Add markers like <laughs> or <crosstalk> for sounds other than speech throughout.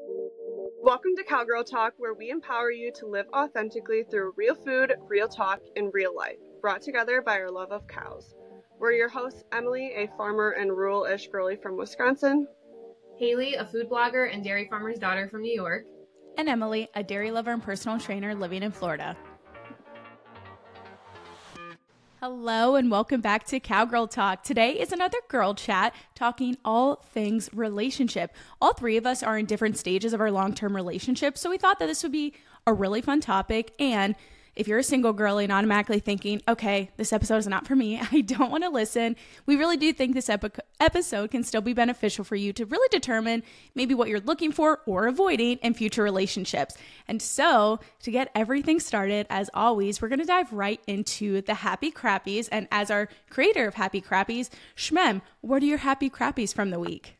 Welcome to Cowgirl Talk, where we empower you to live authentically through real food, real talk, and real life, brought together by our love of cows. We're your hosts, Emily, a farmer and rural ish girly from Wisconsin, Haley, a food blogger and dairy farmer's daughter from New York, and Emily, a dairy lover and personal trainer living in Florida. Hello and welcome back to Cowgirl Talk. Today is another girl chat talking all things relationship. All three of us are in different stages of our long term relationship, so we thought that this would be a really fun topic and if you're a single girl and automatically thinking, okay, this episode is not for me, <laughs> I don't want to listen, we really do think this epi- episode can still be beneficial for you to really determine maybe what you're looking for or avoiding in future relationships. And so, to get everything started, as always, we're going to dive right into the happy crappies. And as our creator of Happy Crappies, Shmem, what are your happy crappies from the week?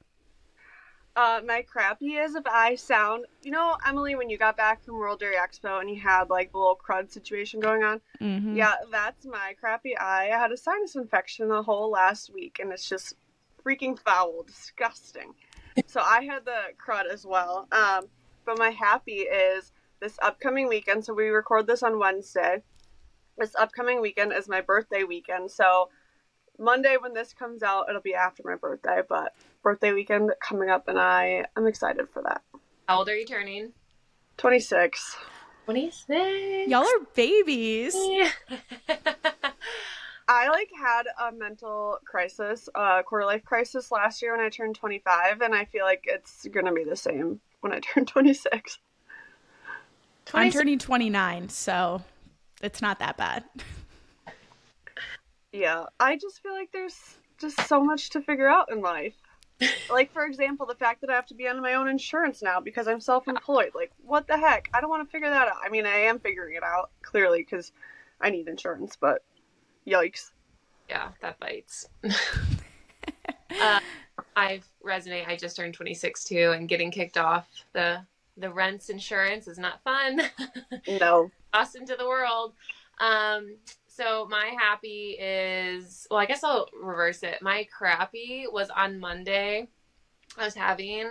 Uh, my crappy is if I sound, you know, Emily, when you got back from World Dairy Expo and you had like the little crud situation going on. Mm-hmm. Yeah, that's my crappy eye. I had a sinus infection the whole last week, and it's just freaking foul, disgusting. so I had the crud as well. Um, but my happy is this upcoming weekend. So we record this on Wednesday. This upcoming weekend is my birthday weekend. So Monday when this comes out, it'll be after my birthday, but birthday weekend coming up, and I am excited for that. How old are you turning? 26. 26. Y'all are babies. Yeah. <laughs> I like had a mental crisis, uh, quarter life crisis last year when I turned 25, and I feel like it's gonna be the same when I <laughs> turn 26. I'm turning 29, so it's not that bad. Yeah, I just feel like there's just so much to figure out in life. Like for example, the fact that I have to be on my own insurance now because I'm self-employed. Like, what the heck? I don't want to figure that out. I mean, I am figuring it out clearly because I need insurance, but yikes. Yeah, that bites. <laughs> uh, I resonate. I just turned 26 too, and getting kicked off the the rents insurance is not fun. <laughs> No. Lost into the world. Um, so my happy is well, I guess I'll reverse it. My crappy was on Monday. I was having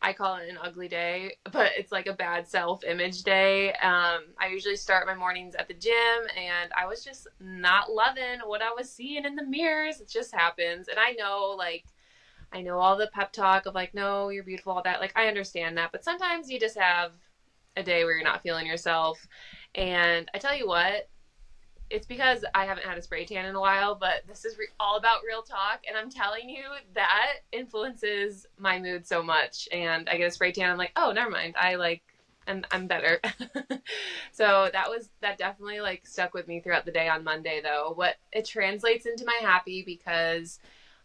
I call it an ugly day, <laughs> but it's like a bad self image day. Um, I usually start my mornings at the gym, and I was just not loving what I was seeing in the mirrors. It just happens. And I know, like, I know all the pep talk of, like, no, you're beautiful, all that. Like, I understand that. But sometimes you just have a day where you're not feeling yourself. And I tell you what, it's because I haven't had a spray tan in a while, but this is re- all about real talk. And I'm telling you, that influences my mood so much. And I get a spray tan, I'm like, oh, never mind. I like, and I'm better. <laughs> so that was, that definitely like stuck with me throughout the day on Monday, though. What it translates into my happy because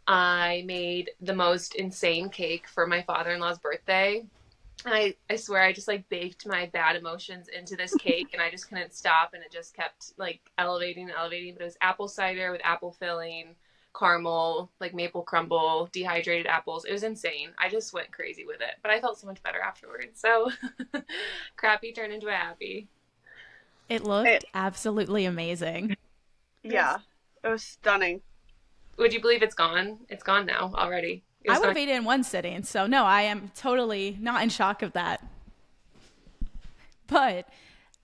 I made the most insane cake for my father in law's birthday. And I, I swear I just like baked my bad emotions into this cake and I just couldn't stop and it just kept like elevating and elevating. But it was apple cider with apple filling, caramel, like maple crumble, dehydrated apples. It was insane. I just went crazy with it. But I felt so much better afterwards. So <laughs> crappy turned into a happy. It looked it, absolutely amazing. Yeah. It was stunning. Would you believe it's gone? It's gone now already. I would have ate it in one sitting. So no, I am totally not in shock of that. But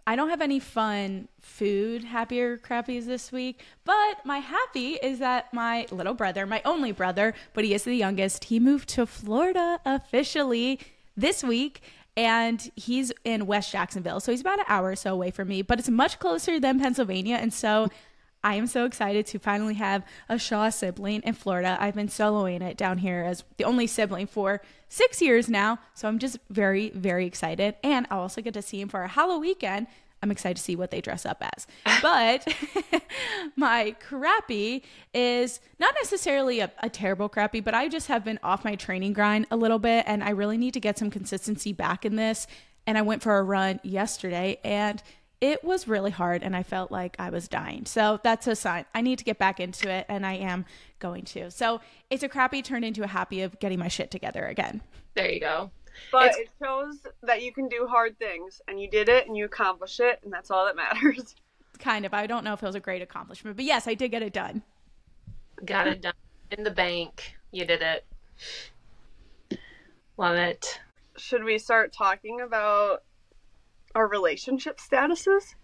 I don't have any fun food happier crappies this week. But my happy is that my little brother, my only brother, but he is the youngest, he moved to Florida officially this week. And he's in West Jacksonville. So he's about an hour or so away from me, but it's much closer than Pennsylvania. And so I am so excited to finally have a Shaw sibling in Florida. I've been soloing it down here as the only sibling for six years now. So I'm just very, very excited. And I'll also get to see him for a Halloween weekend. I'm excited to see what they dress up as. <laughs> But <laughs> my crappy is not necessarily a, a, terrible crappy, but I just have been off my training grind a little bit and I really need to get some consistency back in this. And I went for a run yesterday and it was really hard and I felt like I was dying. So that's a sign. I need to get back into it and I am going to. So it's a crappy turned into a happy of getting my shit together again. There you go. But it's- it shows that you can do hard things and you did it and you accomplished it and that's all that matters. <laughs> Kind of. I don't know if it was a great accomplishment, but yes, I did get it done. Got it done. In the bank. You did it. Love it. should we start talking about our relationship statuses?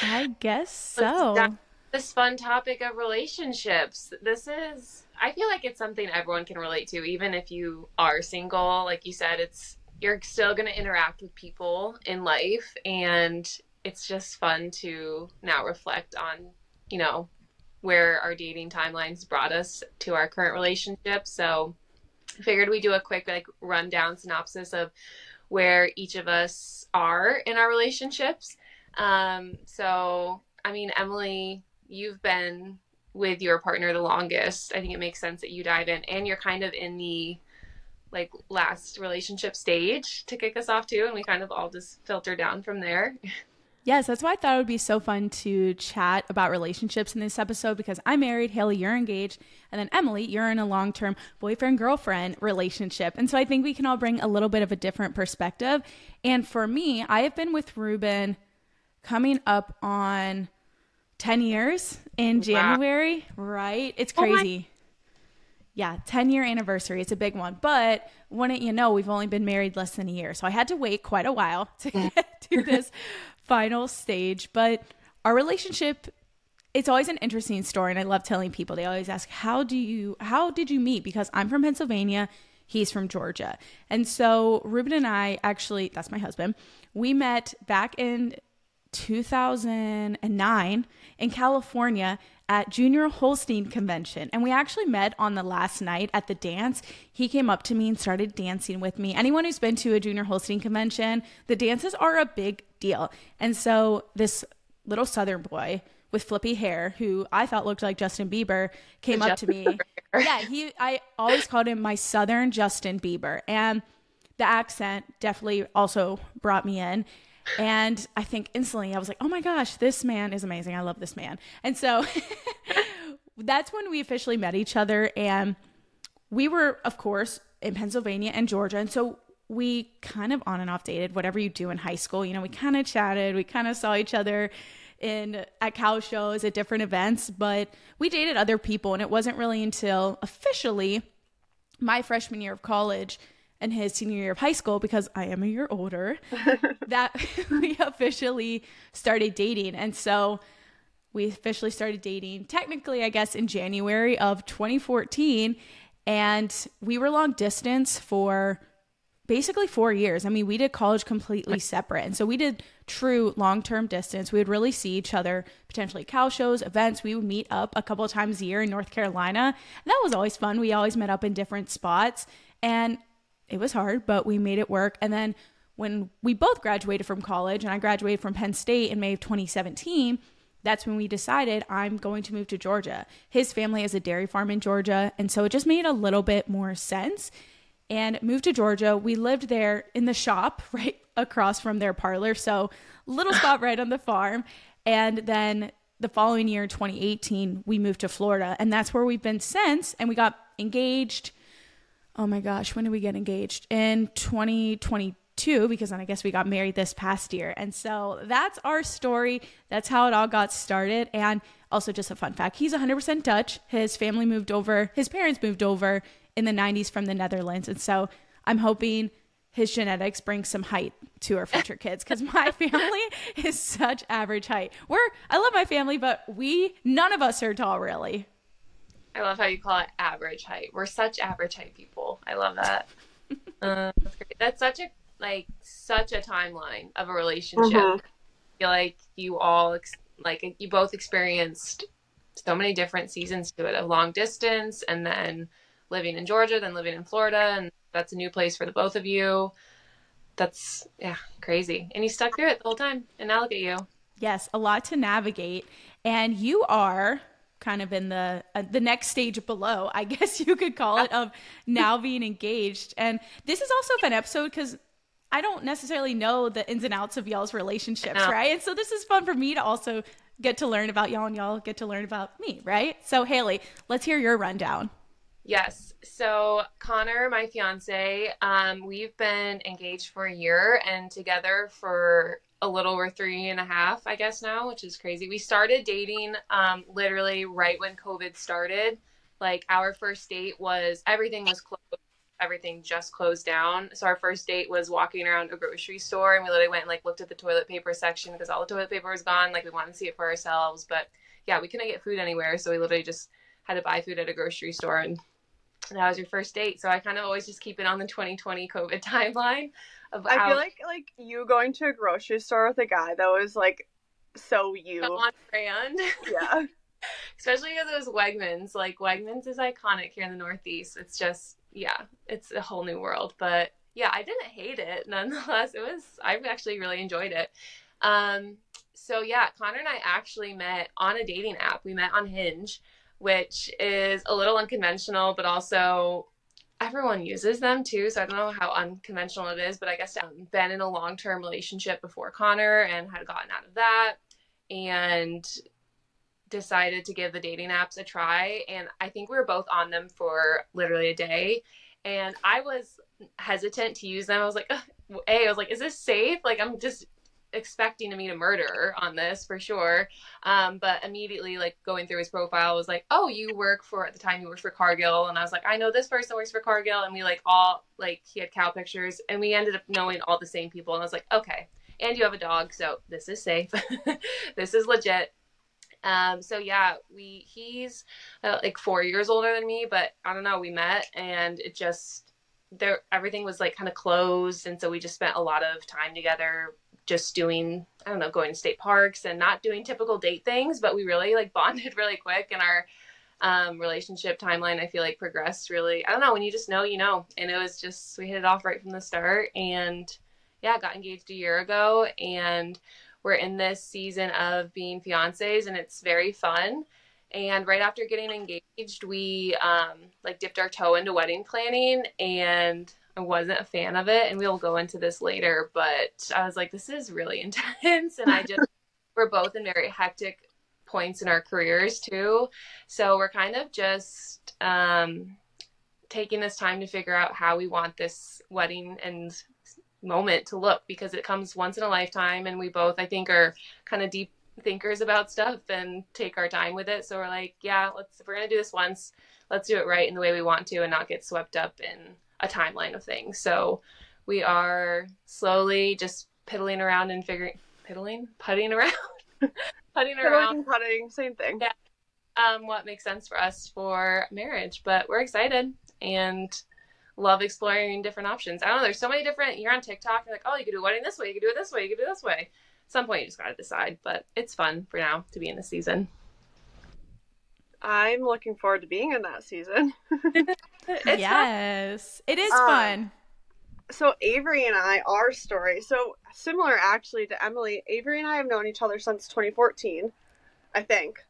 I guess so. This fun topic of relationships. This is, I feel like it's something everyone can relate to, even if you are single. Like you said, it's, you're still going to interact with people in life. And it's just fun to now reflect on, you know, where our dating timelines brought us to our current relationship. So I figured we do a quick, like, rundown synopsis of where each of us are in our relationships. Um, so, I mean, Emily, you've been with your partner the longest. I think it makes sense that you dive in, and you're kind of in the like last relationship stage to kick us off too, and we kind of all just filter down from there. <laughs> Yes, that's why I thought it would be so fun to chat about relationships in this episode because I'm married, Haley, you're engaged, and then Emily, you're in a long term boyfriend girlfriend relationship. And so I think we can all bring a little bit of a different perspective. And for me, I have been with Ruben coming up on 10 years in January, right? It's Oh crazy. yeah, 10 year anniversary. It's a big one. But wouldn't you know, we've only been married less than a year. So I had to wait quite a while to <laughs> get to this final stage. But our relationship, it's always an interesting story. And I love telling people, they always ask, How do you, how did you meet? Because I'm from Pennsylvania. He's from Georgia. And so Ruben and I actually, that's my husband, we met back in 2009 in California at Junior Holstein Convention. And we actually met on the last night at the dance. He came up to me and started dancing with me. Anyone who's been to a Junior Holstein convention, the dances are a big deal. And so this little southern boy with flippy hair who I thought looked like Justin Bieber came up to me. Yeah, he I always called him my southern Justin Bieber. And the accent definitely also brought me in. And I think instantly I was like, oh my gosh, this man is amazing. I love this man. And so <laughs> that's when we officially met each other. And we were, of course, in Pennsylvania and Georgia. And so we kind of on and off dated, whatever you do in high school. You know, we kind of chatted, we kind of saw each other in at cow shows, at different events, but we dated other people. And it wasn't really until officially my freshman year of college and his senior year of high school because I am a year older <laughs> that <laughs> we officially started dating. And so we officially started dating technically, I guess, in January of 2014. And we were long distance for basically four years. I mean, we did college completely separate. And so we did true long term distance. We would really see each other, potentially cow shows, events. We would meet up a couple of times a year in North Carolina. And that was always fun. We always met up in different spots. And it was hard, but we made it work. And then when we both graduated from college, and I graduated from Penn State in May of 2017, that's when we decided I'm going to move to Georgia. His family has a dairy farm in Georgia, and so it just made a little bit more sense. And moved to Georgia. We lived there in the shop <laughs> right across from their parlor, so little spot right on the farm. And then the following year, 2018, we moved to Florida, and that's where we've been since. And we got engaged oh my gosh, when did we get engaged? In 2022, because then I guess we got married this past year. And so that's our story. That's how it all got started. And also, just a fun fact he's 100% Dutch. His family moved over, his parents moved over in the 90s from the Netherlands. And so I'm hoping his genetics bring some height to our future kids because <laughs> my family is such average height. We're, I love my family, but we, none of us are tall really. I love how you call it average height. We're such average height people. I love that. uh, <laughs> that's, great. that's such a like such a timeline of a relationship. Mhm. I feel like you all ex- like you both experienced so many different seasons to it of long distance and then living in Georgia, then living in Florida, and that's a new place for the both of you. That's yeah, crazy. And you stuck through it the whole time. And now look at you. Yes, a lot to navigate, and you are kind of in the uh, the next stage below, I <laughs> guess you could call it, of now being engaged. And this is also a fun episode because I don't necessarily know the ins and outs of y'all's relationships, No. right? And so this is fun for me to also get to learn about y'all, and y'all get to learn about me, right? So Haley, let's hear your rundown. Yes. So Connor, my fiance, um, we've been engaged for a year and together for a little over three and a half, I guess now, which is crazy. We started dating um, literally right when COVID started. Like our first date was everything was closed. everything just closed down. So our first date was walking around a grocery store, and we literally went and like looked at the toilet paper section because all the toilet paper was gone. Like we wanted to see it for ourselves, but yeah, we couldn't get food anywhere, so we literally just had to buy food at a grocery store and that was your first date. So I kind of always just keep it on the 2020 COVID <laughs> timeline. Of I how feel like like you going to a grocery store with a guy that was like so you. on brand, <laughs> Yeah. especially because it was Wegmans. Like Wegmans is iconic here in the Northeast. It's just yeah, it's a whole new world. But yeah, I didn't hate it. <laughs> Nonetheless, it was I actually really enjoyed it. Um, so yeah, Connor and I actually met on a dating app. We met on Hinge, which is a little unconventional, but also everyone uses them too. So I don't know how unconventional it is, but I guess I've been in a long term relationship before Connor and had gotten out of that and decided to give the dating apps a try. And I think we were both on them for literally a day. And I was hesitant to use them. I was like. A, I was like, is this safe? Like, I'm just expecting to meet a murderer on this for sure. Um, but immediately, like going through his profile, was like, "Oh, you work for at the time you worked for Cargill," and I was like, "I know this person works for Cargill," and we like all like he had cow pictures, and we ended up knowing all the same people, and I was like, "Okay." And you have a dog, so this is safe. <laughs> this is legit. Um, so yeah, we he's uh, like four years older than me, but I don't know. We met, and it just there everything was like kind of closed, and so we just spent a lot of time together just doing i don't know going to state parks and not doing typical date things but we really like <laughs> bonded really quick and our um, relationship timeline i feel like progressed really i don't know when you just know you know. And it was just we hit it off right from the start and yeah got engaged a year ago and we're in this season of being fiancés and it's very fun. And right after getting engaged we um, like dipped our toe into wedding planning and wasn't a fan of it, and we'll go into this later. But I was like, this is really <laughs> intense, and I just <laughs> we're both in very hectic points in our careers too, so we're kind of just um, taking this time to figure out how we want this wedding and moment to look because it comes once in a lifetime, and we both I think are kind of deep thinkers about stuff and take our time with it. So we're like, yeah, let's if we're gonna do this once, let's do it right in the way we want to, and not get swept up in a timeline of things. So we are slowly just piddling around and figuring, piddling, putting around, <laughs> putting around putting, same thing. Yeah. um, what makes sense for us for marriage. But we're excited and love exploring different options. I don't know. There's so many different. You're on TikTok. You're like, oh, you could do a wedding this way. You could do it this way. You could do it this way. At some point, you just got to decide. But it's fun for now to be in the season. I'm looking forward to being in that season. <laughs> <laughs> It's yes, it is Um, fun. so Avery and I, our story, so similar actually to Emily. Avery and I have known each other since 2014, I think.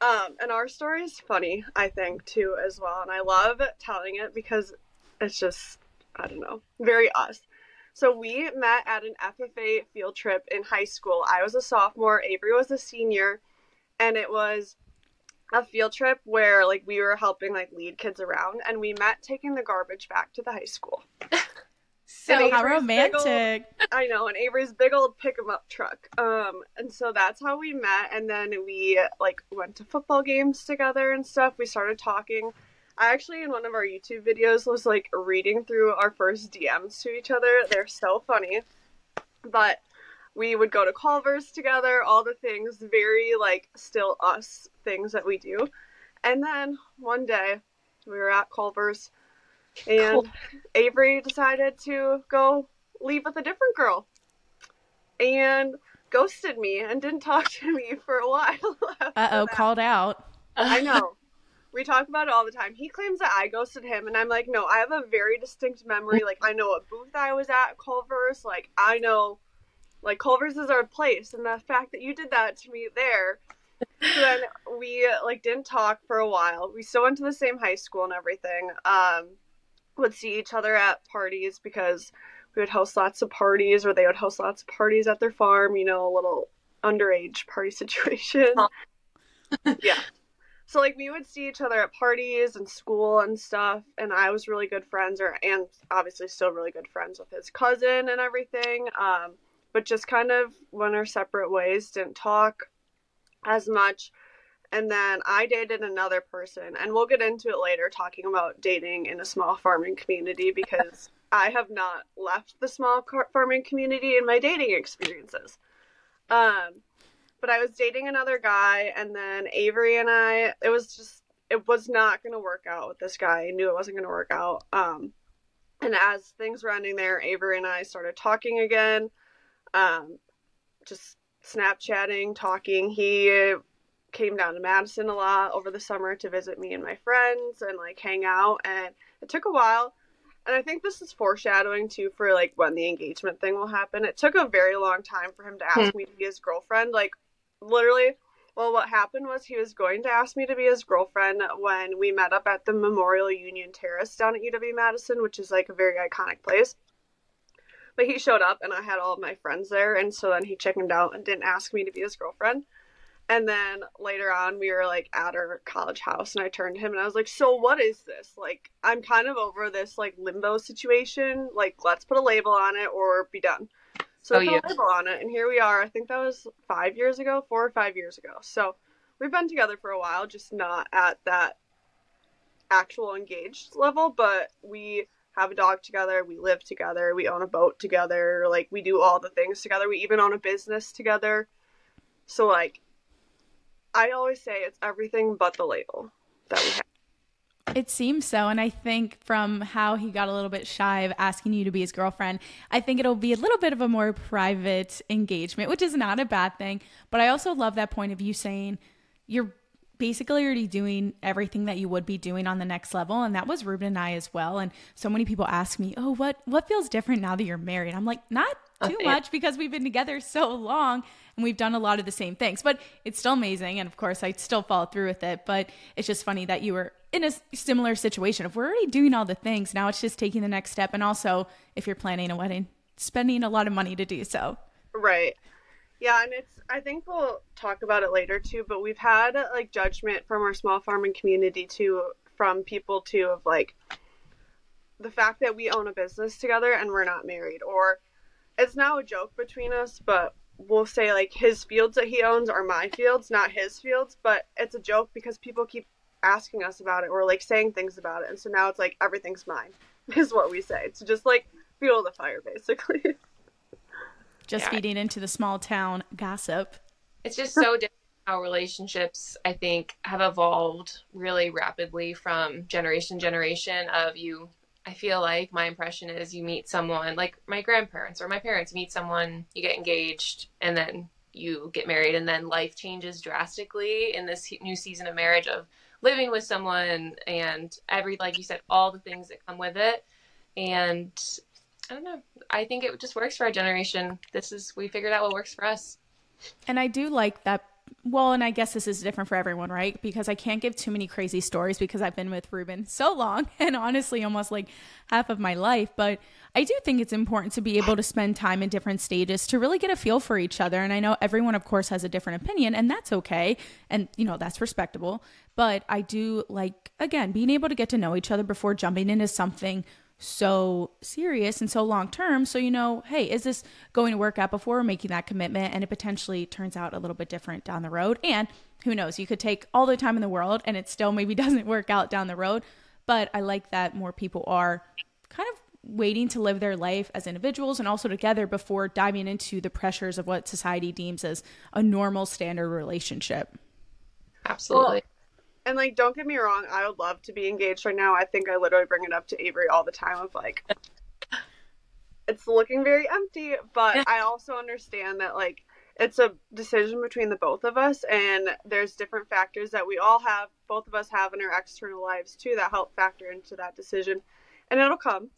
Um, and our story is funny, I think, too, as well. And I love telling it because it's just, I don't know, very us. So we met at an FFA field trip in high school. I was a sophomore, Avery was a senior, and it was a field trip where like we were helping like lead kids around and we met taking the garbage back to the high school. <laughs> So How big old- romantic. I know, and Avery's big old pick 'em up truck. Um, and so that's how we met, and then we like went to football games together and stuff. We started talking. I actually, in one of our YouTube videos, was like reading through our first DMs to each other. They're so funny, but we would go to Culver's together. All the things, very like still us things that we do. And then one day, we were at Culver's, and Avery decided to go leave with a different girl and ghosted me and didn't <laughs> talk to me for a while. <laughs> Uh oh, called out. I know. We talk about it all the time. He claims that I ghosted him, and I'm like, no, I have a very distinct memory. Like, I know what booth I was at, Culver's. Like, I know, like, Culver's is our place, and the fact that you did that to me there. So then we like didn't talk for a while. We still went to the same high school and everything. Um, would see each other at parties because we would host lots of parties, or they would host lots of parties at their farm. You know, a little underage party <laughs> situation. yeah. So like we would see each other at parties and school and stuff, and I was really good friends, or and obviously still really good friends with his cousin and everything. Um, but just kind of went our separate ways, didn't talk as much, and then I dated another person, and we'll get into it later, talking about dating in a small farming community <laughs> because I have not left the small farming community in my dating experiences. Um, but I was dating another guy, and then Avery and I, it was just, it was not going to work out with this guy. I knew it wasn't going to work out. Um, and as things were ending there, Avery and I started talking again, um, just Snapchatting, talking. He came down to Madison a lot over the summer to visit me and my friends and like hang out. And it took a while. And I think this is foreshadowing too for like when the engagement thing will happen. It took a very long time for him to ask hmm. me to be his girlfriend. Like literally, well, what happened was he was going to ask me to be his girlfriend when we met up at the Memorial Union Terrace down at UW Madison, which is like a very iconic place. But he showed up and I had all of my friends there, and so then he chickened out and didn't ask me to be his girlfriend. And then later on, we were like at our college house, and I turned to him and I was like, So, what is this? Like, I'm kind of over this like limbo situation. Like, let's put a label on it or be done. So, oh, put yeah. a label on it, and here we are. I think that was five years ago, four or five years ago. So, we've been together for a while, just not at that actual engaged level, but we have a dog together, we live together, we own a boat together, like, we do all the things together. We even own a business together. So, like, I always say it's everything but the label that we have. It seems so. And I think from how he got a little bit shy of asking you to be his girlfriend, I think it'll be a little bit of a more private engagement, which is not a bad thing. But I also love that point of you saying you're basically already doing everything that you would be doing on the next level and that was Ruben and I as well and so many people ask me oh what what feels different now that you're married I'm like not oh, too much because we've been together so long and we've done a lot of the same things. But it's still amazing. And of course, I still follow through with it. But it's just funny that you were in a similar situation. If we're already doing all the things, now it's just taking the next step. And also, if you're planning a wedding, spending a lot of money to do so. Right. Yeah, and it's I think we'll talk about it later too, but we've had like judgment from our small farming community too from people too of like the fact that we own a business together and we're not married or it's now a joke between us, but we'll say like his fields that he owns are my fields, not his fields, but it's a joke because people keep asking us about it or like saying things about it. And so now it's like everything's mine <laughs> is what we say. To just like fuel the fire basically. <laughs> just yeah. feeding into the small town gossip. It's just so different how relationships I think have evolved really rapidly from generation to generation of you I feel like my impression is you meet someone like my grandparents or my parents meet someone, you get engaged, and then you get married, and then life changes drastically in this new season of marriage of living with someone and every, like you said, all the things that come with it. And I don't know. I think it just works for our generation. This is, we figured out what works for us. And I do like that well, and I guess this is different for everyone, right? Because I can't give too many crazy stories because I've been with Ruben <laughs> so long and honestly almost like half of my life. But I do think it's important to be able to spend time in different stages to really get a feel for each other. And I know everyone, of course, has a different opinion, and that's okay. And, you know, that's respectable. But I do like, again, being able to get to know each other before jumping into something so serious and so long term. So, you know, hey, is this going to work out before making that commitment? And it potentially turns out a little bit different down the road. And who knows, you could take all the time in the world and it still maybe <laughs> doesn't work out down the road. But I like that more people are kind of waiting to live their life as individuals and also together before diving into the pressures of what society deems as a normal standard relationship. Absolutely. Well, and like, don't get me wrong, I would love to be engaged right now. I think I literally bring it up to Avery all the time of like, it's looking very empty, but I also understand that like it's a decision between the both of us, and there's different factors that we all have, both of us have in our external lives too, that help factor into that decision, and it'll come,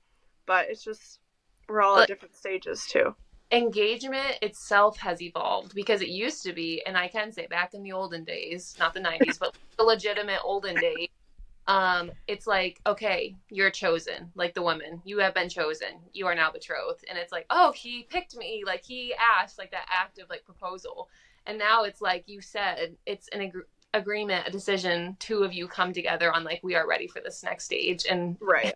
but it's just we're all at different stages too engagement itself has evolved because it used to be, and I can say back in the olden days, not the 90s, but the legitimate olden days, um, it's like, okay, you're chosen, like the woman, you have been chosen, you are now betrothed. And it's like, oh, he picked me, like he asked, like that act of like proposal. And now it's like you said, it's an ag- agreement, a decision, two of you come together on like, we are ready for this next stage. And right.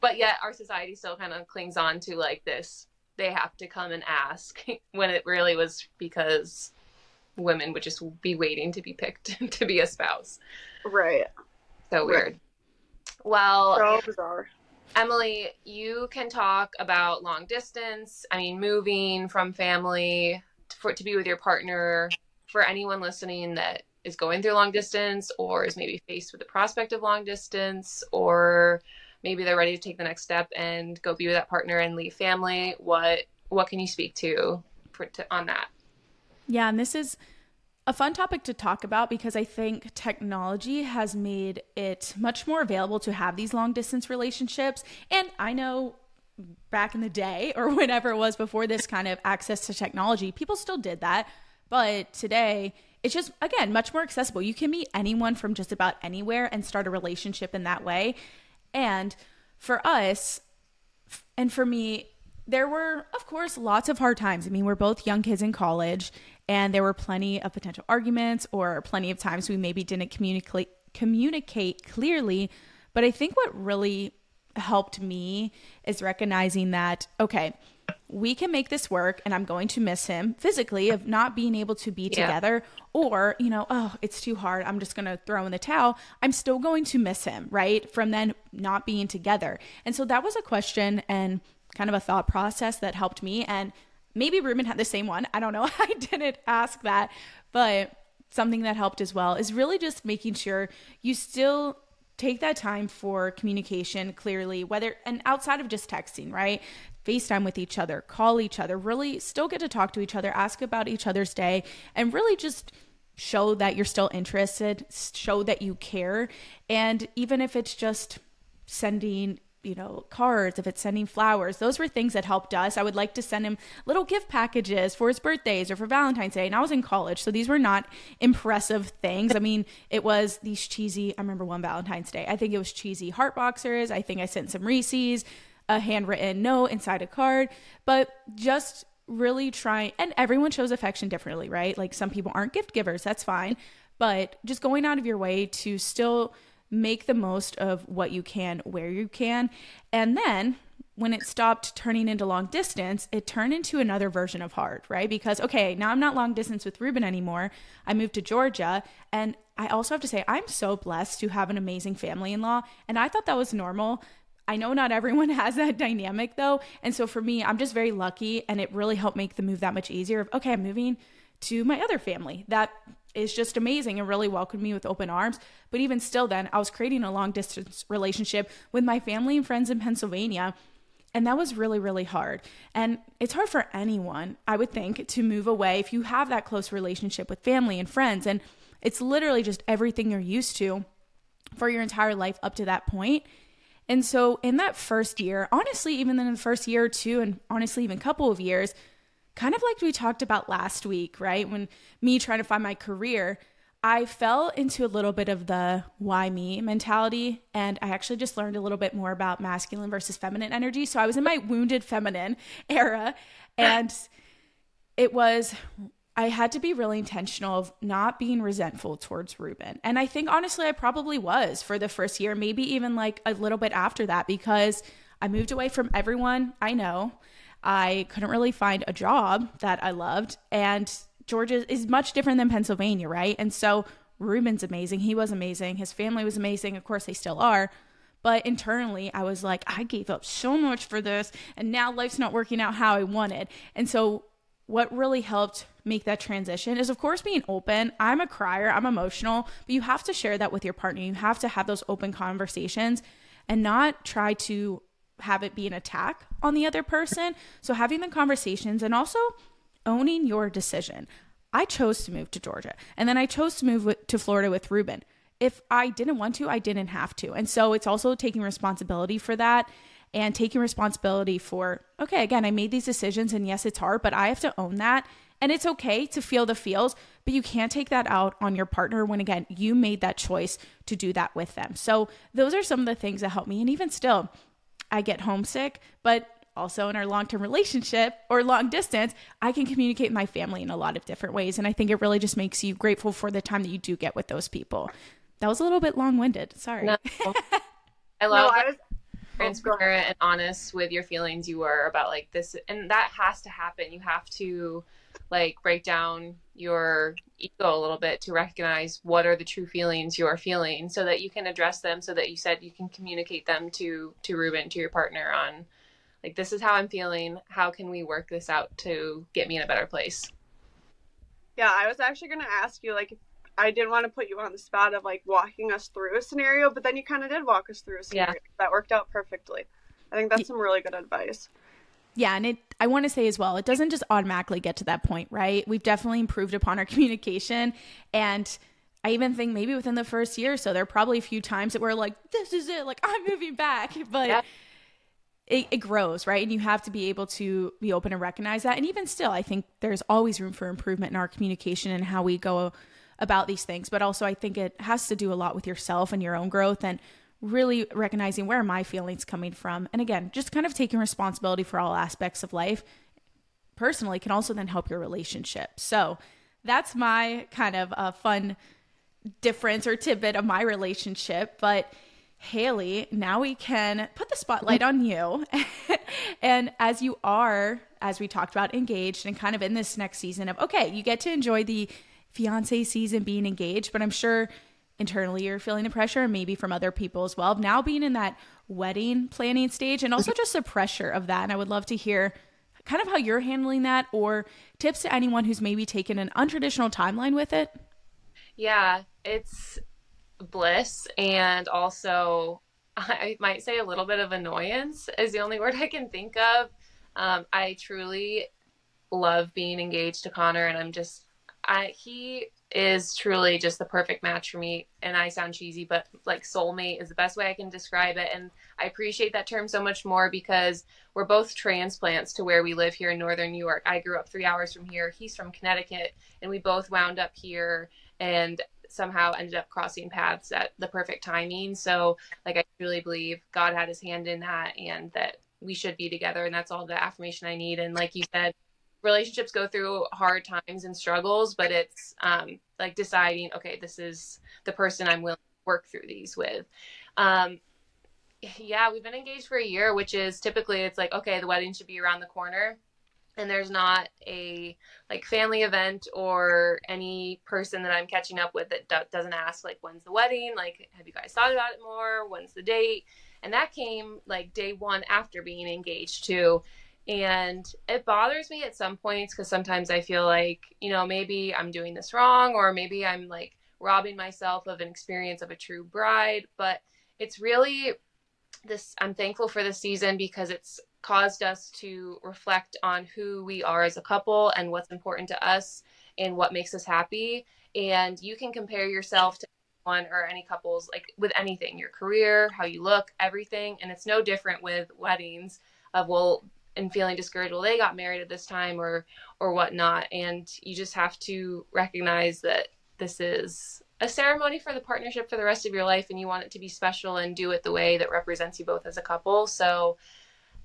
But yet our society still kind of clings on to like this they have to come and ask <laughs> when it really was because women would just be waiting to be picked <laughs> to be a spouse. Right. So weird. Right. Well, so bizarre. Emily, you can talk about long distance. I mean, moving from family for to be with your partner. For anyone listening that is going through long distance or is maybe faced with the prospect of long distance or maybe they're ready to take the next step and go be with that partner and leave family, what what can you speak to, for, to on that? Yeah, and this is a fun topic to talk about because I think technology has made it much more available to have these long distance relationships. And I know back in the day <laughs> or whenever it was before this kind of access to technology, people still did that. But today, it's just, again, much more accessible. You can meet anyone from just about anywhere and start a relationship in that way. And for us, and for me, there were, of course, lots of hard times. I mean, we're both young kids in college and there were plenty of potential arguments or plenty of times we maybe didn't communicate communicate clearly but i think what really helped me is recognizing that okay we can make this work and i'm going to miss him physically of not being able to be yeah. together or you know oh it's too hard i'm just going to throw in the towel i'm still going to miss him right from then not being together and so that was a question and kind of a thought process that helped me and Maybe Ruben had the same one. I don't know. <laughs> I didn't ask that. But something that helped as well is really just making sure you still take that time for communication clearly, whether and outside of just texting, right? FaceTime with each other, call each other, really still get to talk to each other, ask about each other's day, and really just show that you're still interested, show that you care. And even if it's just sending you know, cards, if it's sending flowers, those were things that helped us. I would like to send him little gift packages for his birthdays or for Valentine's Day. And I was in college, so these were not impressive things. I mean, it was these cheesy, I remember one Valentine's Day, I think it was cheesy heart boxers. I think I sent some Reese's, a handwritten note inside a card, but just really trying, and everyone shows affection differently, right? Like some people aren't gift givers, that's fine. But just going out of your way to still make the most of what you can where you can. And then when it stopped turning into long distance, it turned into another version of hard, right? Because, okay, now I'm not long distance with Ruben anymore. I moved to Georgia. And I also have to say, I'm so blessed to have an amazing family in law. And I thought that was normal. I know not everyone <laughs> has that dynamic though. And so for me, I'm just very lucky. And it really helped make the move that much easier. Okay, I'm moving to my other family that is just amazing and really welcomed me with open arms. But even still, then I was creating a long distance relationship with my family and friends in Pennsylvania. And that was really, really hard. And it's hard for anyone, I would think, to move away if you have that close relationship with family and friends. And it's literally just everything you're used to for your entire life up to that point. And so, in that first year, honestly, even in the first year or two, and honestly, even couple of years, kind of like we talked about last week, right? When me trying to find my career, I fell into a little bit of the why me mentality. And I actually just learned a little bit more about masculine versus feminine energy. So I was in my wounded feminine <laughs> era. And it was, I had to be really intentional of not being resentful towards Ruben. And I think honestly, I probably was for the first year, maybe even like a little bit after that, because I moved away from everyone I know. I couldn't really find a job that I loved. And Georgia is much different than Pennsylvania, right? And so Ruben's amazing. He was amazing. His family was amazing. Of course, they still are. But internally, I was like, I gave up so much for this, and now life's not working out how I wanted. And so, what really helped make that transition is, of course, being open. I'm a crier, I'm emotional, but you have to share that with your partner. You have to have those open conversations and not try to have it be an attack on the other person. So having the conversations and also owning your decision. I chose to move to Georgia and then I chose to move to Florida with Ruben. If I didn't want to, I didn't have to. And so it's also taking responsibility for that and taking responsibility for, okay, again, I made these decisions and yes, it's hard, but I have to own that. And it's okay to feel the feels, but you can't take that out on your partner when, again, you made that choice to do that with them. So those are some of the things that help me. And even still, I get homesick, but also in our long term relationship or long distance, I can communicate with my family in a lot of different ways. And I think it really just makes you grateful for the time that you do get with those people. That was a little bit long winded. Sorry. No. <laughs> I love no, I was transparent and honest with your feelings you were about like this and that has to happen. You have to like break down your ego a little bit to recognize what are the true feelings you're feeling so that you can address them so that you said you can communicate them to to Ruben to your partner on like this is how I'm feeling. How can we work this out to get me in a better place? Yeah I was actually going to ask you like I didn't want to put you on the spot of like walking us through a scenario but then you kind of did walk us through a scenario yeah. that worked out perfectly I think that's some really good advice yeah, and it I want to say as well, it doesn't just automatically get to that point, right? We've definitely improved upon our <laughs> communication and I even think maybe within the first year so there are probably a few times that we're like this is it, like <laughs> I'm moving back, but yeah. It, it, grows, right? And you have to be able to be open and recognize that. And even still, I think there's always room for improvement in our communication and how we go about these things. But also, I think it has to do a lot with yourself and your own growth and really recognizing where my feelings coming from. And again, just kind of taking responsibility for all aspects of life personally can also then help your relationship. So that's my kind of a fun difference or tidbit of my relationship. But Haley, now we can put the spotlight on you. <laughs> and as you are, as we talked about, engaged and kind of in this next season of, okay, you get to enjoy the fiance season being engaged, but I'm sure internally you're feeling the pressure and maybe from other people as well. Now being in that wedding planning stage and also just the pressure of that. And I would love to hear kind of how you're handling that or tips to anyone who's maybe taken an untraditional timeline with it. Yeah, it's bliss and also <laughs> I might say a little bit of annoyance is the only word I can think of. Um, I truly love being engaged to Connor and I'm just I he is truly just the perfect match for me. And I sound cheesy, but like soulmate is the best way I can describe it. And I appreciate that term so much more because we're both transplants to where we live here in Northern New York. I grew up three hours from here. He's from Connecticut. And we both wound up here and somehow ended up crossing paths at the perfect timing. So, like, I truly believe God had his hand in that and that we should be together. And that's all the affirmation I need. And like you said, relationships go through hard times and struggles, but it's um, like deciding, okay, this is the person I'm willing to work through these with. Um, yeah, we've been engaged for a year, which is typically it's like, okay, the wedding should be around the corner. And there's not a like family event or any person that I'm catching up with that do- doesn't ask like when's the wedding, like have you guys thought about it more, when's the date, and that came like day one after being engaged too and it bothers me at some points because sometimes I feel like, you know, maybe I'm doing this wrong or maybe I'm like robbing myself of an experience of a true bride. But it's really this, I'm thankful for this season because it's caused us to reflect on who we are as a couple and what's important to us and what makes us happy. And you can compare yourself to one or any couples like with anything your career how you look everything and it's no different with weddings of well and feeling discouraged well they got married at this time or or whatnot. And you just have to recognize that this is a ceremony for the partnership for the rest of your life and you want it to be special and do it the way that represents you both as a couple. So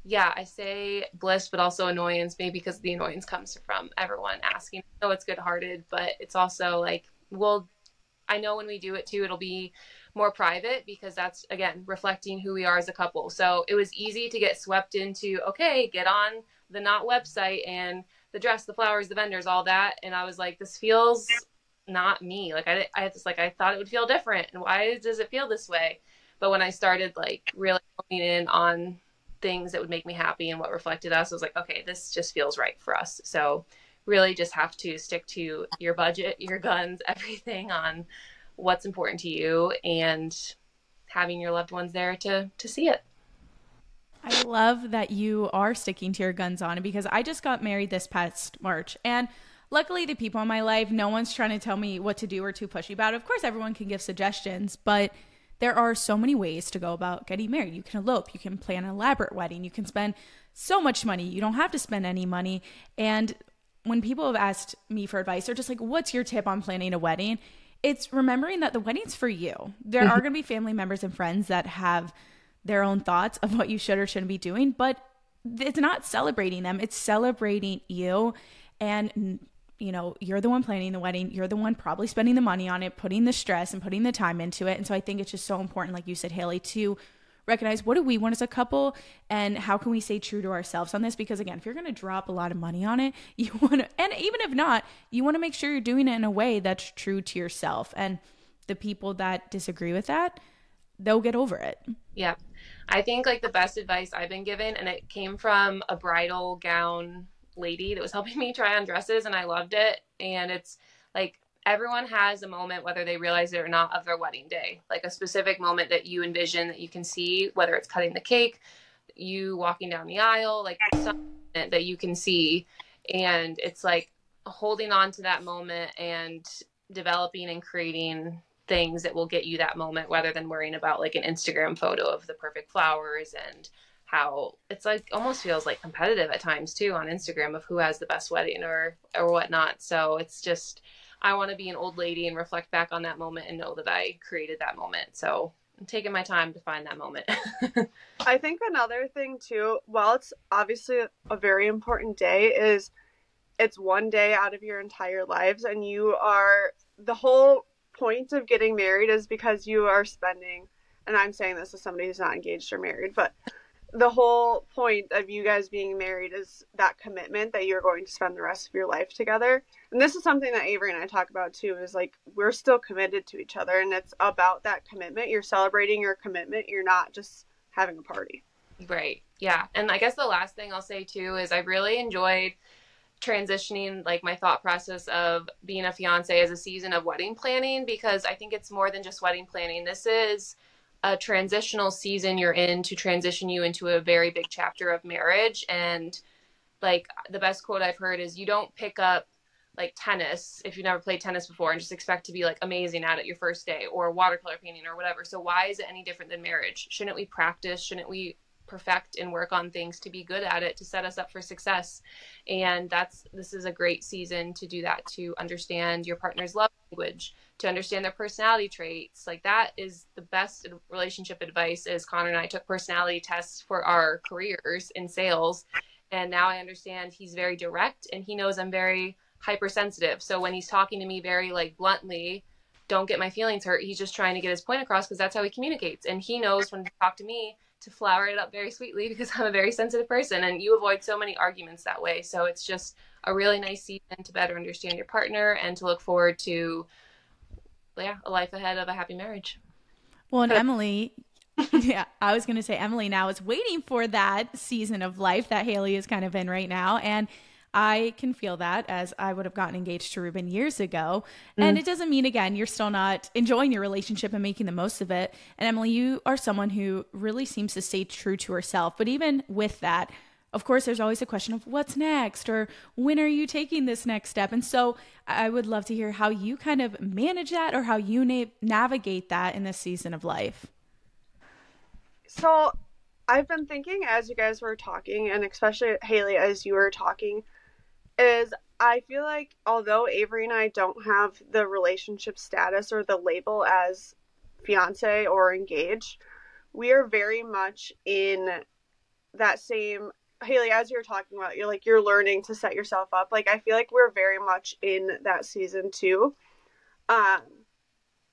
yeah i say bliss but also annoyance maybe because the annoyance comes from everyone asking. Know it's good hearted but it's also like well i know when we do it too it'll be more private because that's again reflecting who we are as a couple. So it was easy to get swept into okay, get on the Knot website and the dress, the flowers, the vendors, all that, and I was like, this feels not me. Like I, I just like I thought it would feel different, and why does it feel this way? But when I started like really honing in on things that would make me happy and what reflected us, I was like, okay, this just feels right for us. So really just have to stick to your budget, your guns, <laughs> everything on what's important to you and having your loved ones there to to see it. I love that you are sticking to your guns on it because I just got married this past March and luckily the people in my life no one's trying to tell me what to do or too pushy about. Of course everyone can give suggestions, but there are so many ways to go about getting married. You can elope, you can plan an elaborate wedding, you can spend so much money. You don't have to spend any money. And when people have asked me for advice, they're just like, "What's your tip on planning a wedding?" It's remembering that the wedding's for you. There are mm-hmm. going to be family members and friends that have their own thoughts of what you should or shouldn't be doing, but it's not celebrating them. It's celebrating you and you know, you're the one planning the wedding, you're the one probably spending the money on it, putting the stress and putting the time into it. And so I think it's just so important like you said Haley to recognize what do we want as a couple and how can we stay true to ourselves on this? Because again if you're going to drop a lot of money on it <laughs> you want to and even if not you want to make sure you're doing it in a way that's true to yourself. And the people that disagree with that they'll get over it. Yeah. I think like the best advice i've been given and it came from a bridal gown lady that was <laughs> helping me try on dresses and i loved it. And it's like everyone has a moment, whether they realize it or not, of their wedding day. Like a specific moment that you envision that you can see, whether it's cutting the cake, you walking down the aisle, like something that you can see. And it's like holding on to that moment and developing and creating things that will get you that moment rather than worrying about like an Instagram photo of the perfect flowers and how it's like almost feels like competitive at times too on Instagram of who has the best wedding or or whatnot. So it's just I want to be an old lady and reflect back on that moment and know that I created that moment. So I'm taking my time to find that moment. <laughs> I think another thing too, while it's obviously a very important day, is it's one day out of your entire lives, and you are the whole point of getting married is because you are spending. And I'm saying this as somebody who's not engaged or married, but the whole point of you guys being married is that commitment that you're going to spend the rest of your life together. And this is something that Avery and I talk about too is like we're still committed to each other and it's about that commitment. You're celebrating your commitment. You're not just having a party. Right. Yeah. And I guess the last thing I'll say too is I really enjoyed transitioning like my thought process of being a fiance as a season of wedding planning because I think it's more than just wedding planning. This is a transitional season you're in to transition you into a very big chapter of marriage. And like the best quote i've heard is you don't pick up like tennis if you've never played tennis before and just expect to be like amazing at it your first day or watercolor painting or whatever. So why is it any different than marriage? Shouldn't we practice? Shouldn't we perfect and work on things to be good at it to set us up for success. And that's this is a great season to do that to understand your partner's love language to understand their personality traits. Like that is the best relationship advice is connor and i took personality tests for our careers in sales. And now i understand he's very direct and he knows i'm very hypersensitive. So when he's talking to me very like bluntly don't get my feelings hurt. He's just trying to get his point across because that's how he communicates. And he knows when to talk to me to flower it up very sweetly because <laughs> i'm a very sensitive person and you avoid so many arguments that way so it's just a really nice season to better understand your partner and to look forward to yeah, a life ahead of a happy marriage. Well, and <laughs> Emily, yeah, I was going to say Emily now is waiting for that season of life that Haley is kind of in right now. And I can feel that as I would have gotten engaged to Ruben years ago. Mm. And it doesn't mean, again, you're still not enjoying your relationship and making the most of it. And Emily, you are someone who really seems to stay true to herself. But even with that, of course, there's always a question of what's next or when are you taking this next step? And so I would love to hear how you kind of manage that or how you na- navigate that in this season of life. So I've been thinking as you guys were talking, and especially Haley as you were talking, is I feel like although Avery and I don't have the relationship status or the label as fiance or engaged, we are very much in that same Haley, as you're talking about, you're like you're learning to set yourself up. Like I feel like we're very much in that season too. Um,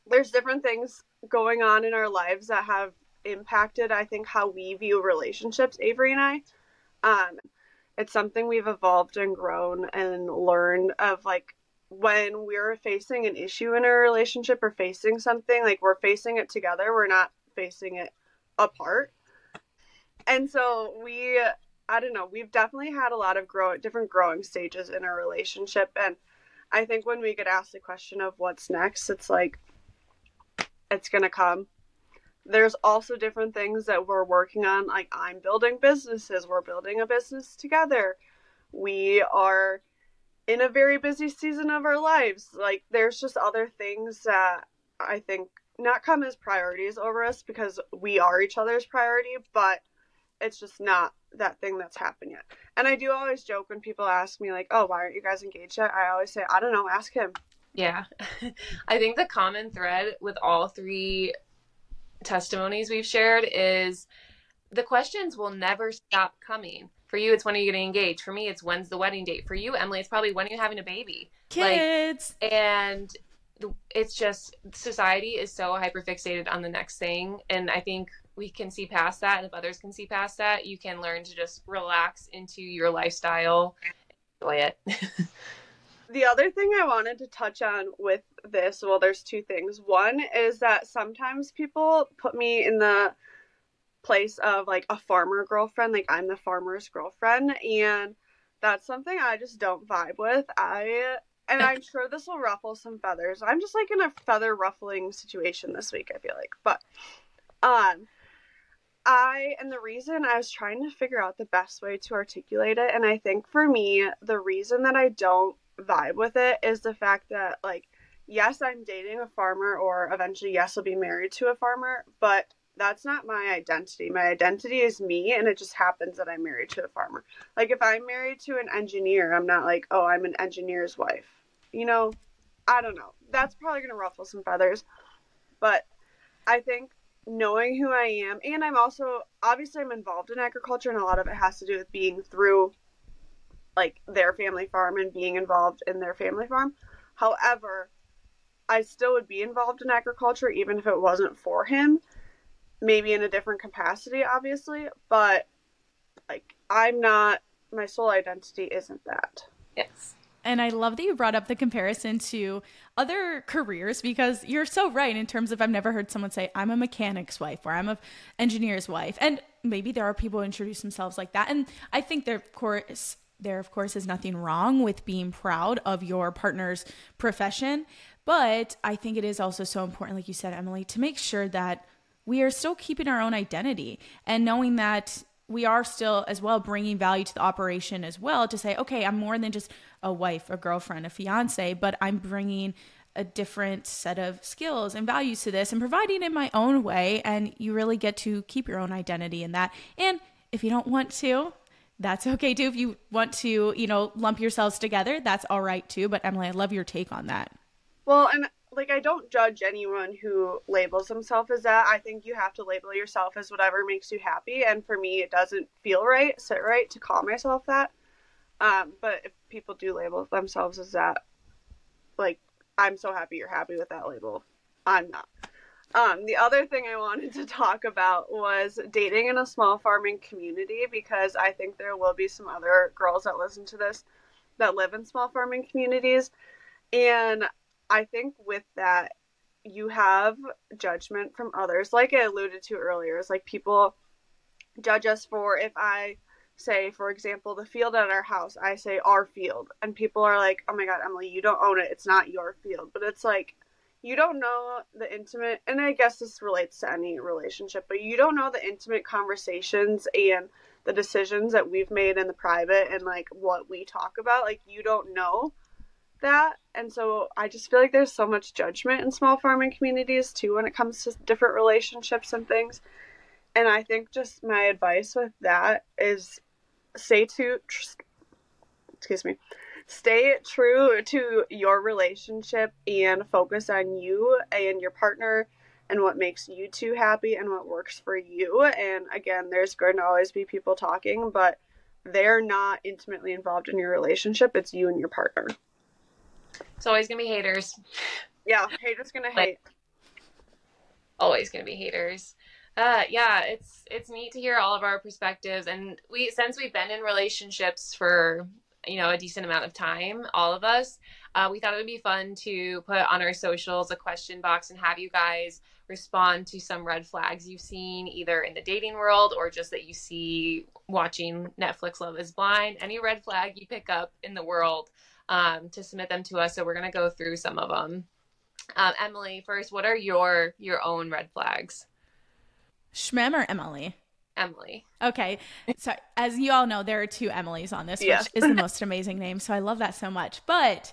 there's different things going on in our lives that have impacted, I think, how we view relationships. Avery and I. Um, it's something we've evolved and grown and learned of like when we're facing an issue in a relationship or facing something like we're facing it together we're not facing it apart and so we I don't know. We've definitely had a lot of grow different growing stages in our relationship, and I think when we get asked the question of what's next, it's like it's gonna come. There's also different things that we're working on. Like I'm building businesses. We're building a business together. We are in a very busy season of our lives. Like there's just other things that I think not come as priorities over us because we are each other's priority, but it's just not that thing that's happened yet. And I do always joke when people ask me like, "Oh, why aren't you guys engaged yet?" I always say, "I don't know, ask him." Yeah. <laughs> I think the common thread with all three testimonies we've shared is the questions will never stop coming. For you, it's when are you getting engaged? For me, it's when's the wedding date? For you, Emily, it's probably when are you having a baby? Kids. Like, and it's just society is so hyper fixated on the next thing. And I think we can see past that and if others can see past that, you can learn to just relax into your lifestyle, enjoy it. <laughs> the other thing I wanted to touch on with this, well, there's two things. One is that sometimes people put me in the place of like a farmer girlfriend, like I'm the farmer's girlfriend, and that's something I just don't vibe with. I and I'm <laughs> sure this will ruffle some feathers. I'm just like in a feather ruffling situation this week, I feel like. But um I and the reason I was trying to figure out the best way to articulate it and I think for me the reason that I don't vibe with it is the fact that like yes, I'm dating a farmer or eventually yes, I'll be married to a farmer, but that's not my identity. My identity is me, and it just happens that I'm married to a farmer. Like, if I'm married to an engineer, I'm not like, oh, I'm an engineer's wife. You know, I don't know. That's probably going to ruffle some feathers. But I think knowing who I am, and I'm also, obviously, I'm involved in agriculture, and a lot of it has to do with being through like their family farm and being involved in their family farm. However, I still would be involved in agriculture even if it wasn't for him maybe in a different capacity, obviously, but like I'm not, my sole identity isn't that. Yes. And I love that you brought up the comparison to other careers because you're so right in terms of I've never heard someone say I'm a mechanic's wife or I'm an engineer's wife. And maybe there are people who introduce themselves like that. And I think there of course there of course is nothing wrong with being proud of your partner's profession, but I think it is also so important like you said Emily to make sure that we are still keeping our own identity and knowing that we are still as well bringing value to the operation as well to say okay i'm more than just a wife a girlfriend a fiance but i'm bringing a different set of skills and values to this and providing in my own way. And you really get to keep your own identity in that. And if you don't want to that's okay too. If you want to you know lump yourselves together that's all right too. But emily i love your take on that well and like I don't judge anyone who labels themselves as that. I think you have to label yourself as whatever makes you happy, and for me, it doesn't feel right, sit right to call myself that. Um, but if people do label themselves as that, like I'm so happy you're happy with that label. I'm not. Um, the other thing I wanted to talk about was dating in a small farming community because I think there will be some other girls that listen to this that live in small farming communities. And I think with that, you have judgment from others. Like I alluded to earlier, it's like people judge us for if I say, for example, the field at our house, I say our field, and people are like, oh my God, Emily, you don't own it. It's not your field. But it's like, you don't know the intimate, and I guess this relates to any relationship, but you don't know the intimate conversations and the decisions that we've made in the private and like what we talk about. Like, you don't know that. And so I just feel like there's so much judgment in small farming communities too when it comes to different relationships and things. And I think just my advice with that is stay to excuse me stay true to your relationship and focus on you and your partner and what makes you two happy and what works for you and again there's going to always be people talking but they're not intimately involved in your relationship it's you and your partner it's always gonna be haters. Yeah, haters gonna hate. always gonna be haters. Uh, yeah, it's it's neat to hear all of our perspectives, and we since we've been in relationships for you know a decent amount of time, all of us, uh, we thought it would be fun to put on our socials a question box and have you guys respond to some red flags you've seen either in the dating world or just that you see watching Netflix Love Is Blind. Any red flag you pick up in the world um, to submit them to us. So we're going to go through some of them. Um, Emily, first, what are your your own red flags? Shmem or Emily? Emily. Okay. So as you all know, there are two Emilys on this, yeah. which is the <laughs> most amazing name. So I love that so much. But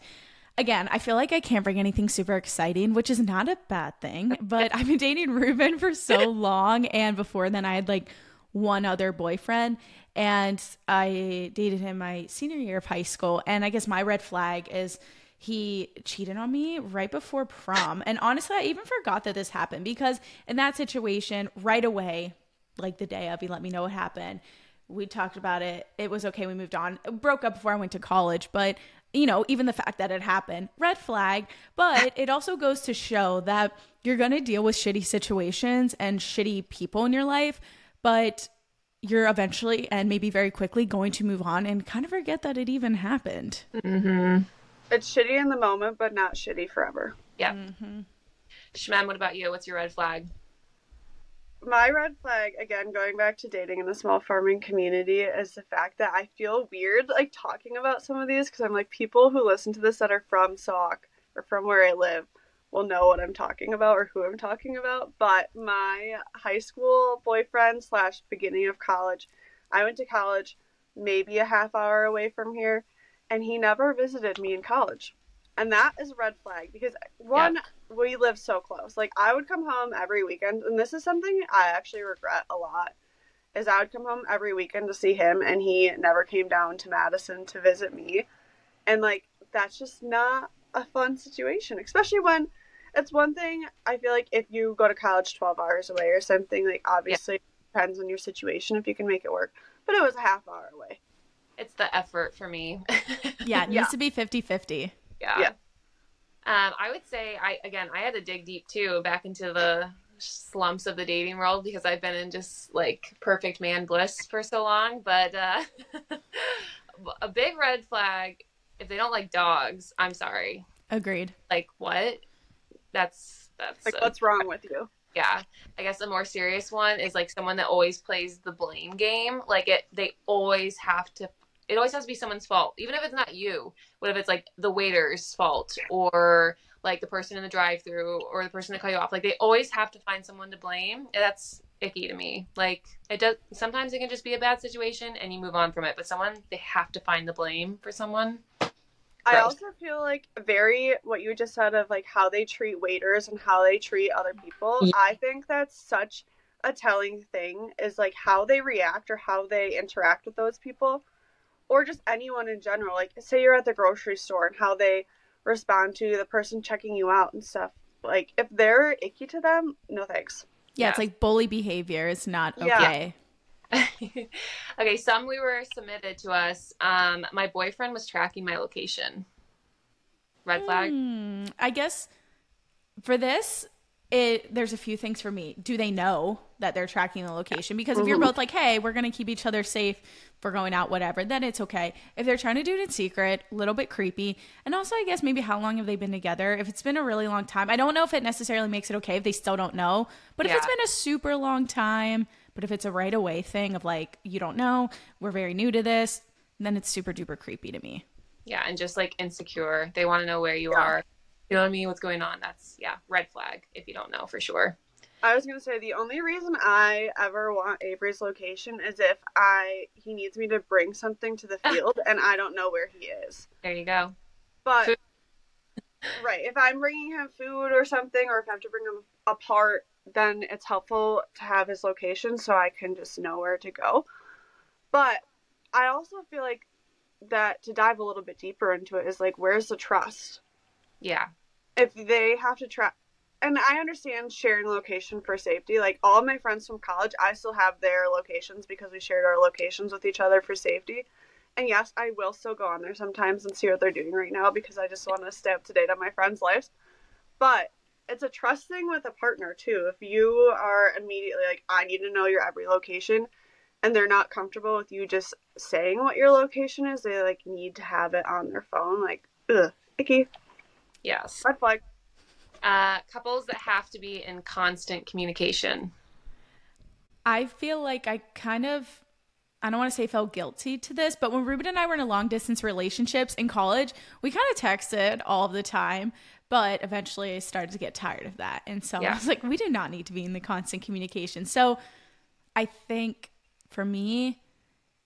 again, I feel like I can't bring anything super exciting, which is not a bad thing. <laughs> But I've been dating Ruben for so <laughs> long, and before then I had like one other boyfriend and I dated him my senior year of high school. And I guess my red flag is he cheated on me right before prom. And honestly, I even forgot that this happened because in that situation, right away, like the day of, he let me know what happened. We talked about it. It was okay. We moved on. Broke up before I went to college, but you know, even the fact that it happened, red flag. But it also goes to show that you're going to deal with shitty situations and shitty people in your life, but you're eventually and maybe very quickly going to move on and kind of forget that it even happened. Mm-hmm. It's shitty in the moment, but not shitty forever. Yeah. Mm-hmm. Shmem, what about you? What's your red flag? My red flag, again, going back to dating in the small farming community, is the fact that I feel weird like talking about some of these because I'm like, people who listen to this that are from Sauk or from where I live will know what I'm talking about or who I'm talking about. But my high school boyfriend slash beginning of college, I went to college maybe a half hour away from here, and he never visited me in college. And that is a red flag because one, we live so close. Like I would come home every weekend, and this is something I actually regret a lot. Is I would come home every weekend to see him, and he never came down to Madison to visit me, and like that's just not a fun situation, especially when it's one thing I feel like if you go to college 12 hours away or something, like obviously yeah. depends on your situation if you can make it work. But it was a half hour away. It's the effort for me. <laughs> yeah, it needs yeah. to be 50 50. Yeah. Yeah. Um, I would say I again I had to dig deep too back into the slumps of the dating world because I've been in just like perfect man bliss for so long. But uh, <laughs> a big red flag if they don't like dogs. I'm sorry. Agreed. Like what? That's that's like a, what's wrong with you? Yeah, I guess a more serious one is like someone that always plays the blame game. Like it, they always have to it always has to be someone's fault, even if it's not you. What if it's like the waiter's fault or like the person in the drive-through or the person that cut you off? Like they always have to find someone to blame. That's icky to me. Like it does. Sometimes it can just be a bad situation and you move on from it, but someone they have to find the blame for someone. I also feel like very what you just said of like how they treat waiters and how they treat other people. Yeah. I think that's such a telling thing is like how they react or how they interact with those people or just anyone in general. Like, say you're at the grocery store and how they respond to the person checking you out and stuff. Like, if they're icky to them, no thanks. Yeah, yeah. it's like bully behavior is not okay. Yeah. <laughs> okay, some we were submitted to us. Um, my boyfriend was tracking my location. Red flag. Mm, I guess for this, it there's a few things for me. Do they know that they're tracking the location? Because if you're both like, "Hey, we're going to keep each other safe for going out whatever," then it's okay. If they're trying to do it in secret, a little bit creepy. And also, I guess maybe how long have they been together? If it's been a really long time, I don't know if it necessarily makes it okay if they still don't know. But yeah. if it's been a super long time, but if it's a right away thing of like, you don't know, we're very new to this, then it's super duper creepy to me. Yeah, and just like insecure. They want to know where you yeah. are you know what I mean? What's going on? That's yeah, red flag if you don't know for sure. I was gonna say the only reason I ever want Avery's location is if I he needs me to bring something to the <laughs> field and I don't know where he is. There you go. But <laughs> right, if I'm bringing him food or something, or if I have to bring him apart, then it's helpful to have his location so I can just know where to go. But I also feel like that to dive a little bit deeper into it is like, where's the trust? Yeah. If they have to track, and I understand sharing location for safety. Like all my friends from college, I still have their locations because we shared our locations with each other for safety. And yes, I will still go on there sometimes and see what they're doing right now because I just want to stay up to date on my friends' lives. But it's a trust thing with a partner too. If you are immediately like, I need to know your every location, and they're not comfortable with you just saying what your location is, they like need to have it on their phone. Like, ugh, icky. Yes. Red flag. Uh, couples that have to be in constant communication. I feel like I kind of I don't want to say felt guilty to this, but when Ruben and I were in a long distance relationships in college, we kind of texted all the time, but eventually I started to get tired of that. And so yeah. I was like, we do not need to be in the constant communication. So I think for me,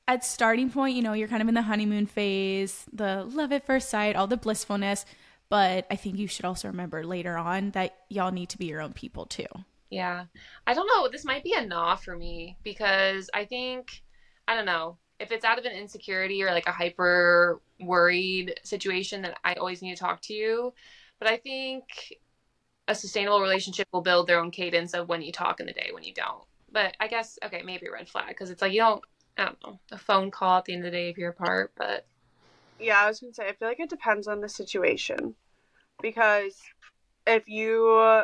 at starting point, you know, you're kind of in the honeymoon phase, the love at first sight, all the blissfulness. But I think you should also remember later on that y'all need to be your own people too. Yeah. I don't know. This might be a nah for me because I think, I don't know, if it's out of an insecurity or like a hyper worried situation that I always need to talk to you. But I think a sustainable relationship will build their own cadence of when you talk in the day, when you don't. But I guess, okay, maybe a red flag because it's like you don't I don't know, a phone call at the end of the day if you're apart, but Yeah, I was gonna say I feel like it depends on the situation because if you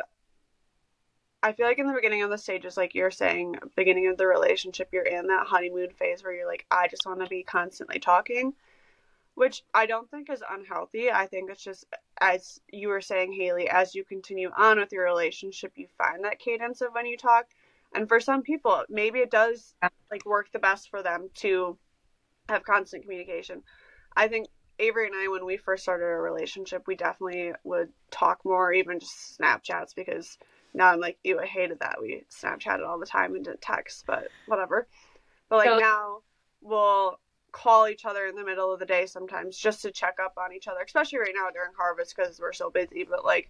I feel like in the beginning of the stages, like you're saying, beginning of the relationship, you're in that honeymoon phase where you're like, I just want to be constantly talking, which I don't think is unhealthy. I think it's just, as you were saying, Haley, as you continue on with your relationship, you find that cadence of when you talk. And for some people, maybe it does like work the best for them to have constant communication. I think Avery and I, when we first started our relationship, we definitely would talk more, even just Snapchats, because now I'm like, ew, I hated that. We Snapchatted all the time and didn't text, but whatever. But like So- now, we'll call each other in the middle of the day sometimes just to check up on each other, especially right now during harvest because we're so busy. But like,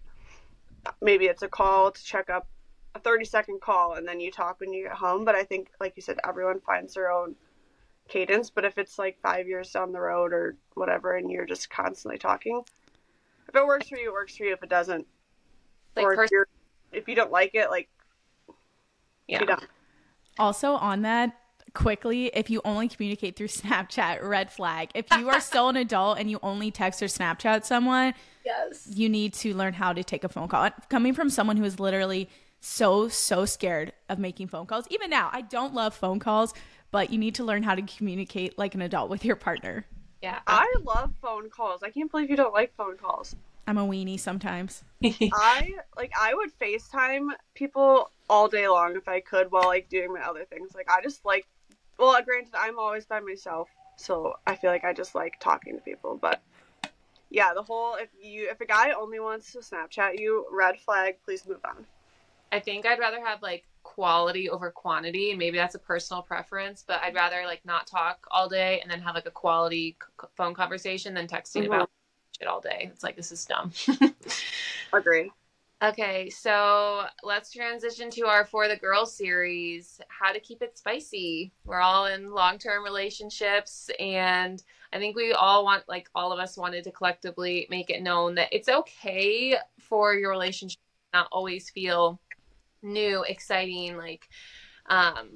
maybe it's a call to check up, a 30 second call, and then you talk when you get home. But I think, like you said, everyone finds their own cadence. But if it's like five years down the road or whatever, and you're just constantly talking, if it works for you, it works for you. If it doesn't, like or if pers- you're if you don't like it, like yeah. you don't. Also, on that, quickly, if you only communicate through <laughs> Snapchat, red flag. If you are still an adult and you only text or Snapchat someone, Yes. you need to learn how to take a phone call. Coming from someone who is literally so, so scared of making phone calls, even now, I don't love phone calls, but you need to learn how to communicate like an adult with your partner. Yeah. I love phone calls. I can't believe you don't like phone calls. I'm a weenie sometimes. <laughs> I like I would FaceTime people all day long if I could while like doing my other things. Like I just like well, granted I'm always by myself, so I feel like I just like talking to people, but yeah, the whole if you if a guy only wants to Snapchat you, red flag, please move on. I think I'd rather have like quality over quantity, and maybe that's a personal preference. But I'd rather like not talk all day and then have like a quality c- phone conversation than texting Mhm. about shit all day. It's like this is dumb. <laughs> Agree. okay, so let's transition to our For the Girls series. How to keep it spicy. We're all in long-term relationships, and I think we all want, like, all of us wanted to collectively make it known that it's okay for your relationship to not always feel new, exciting, like um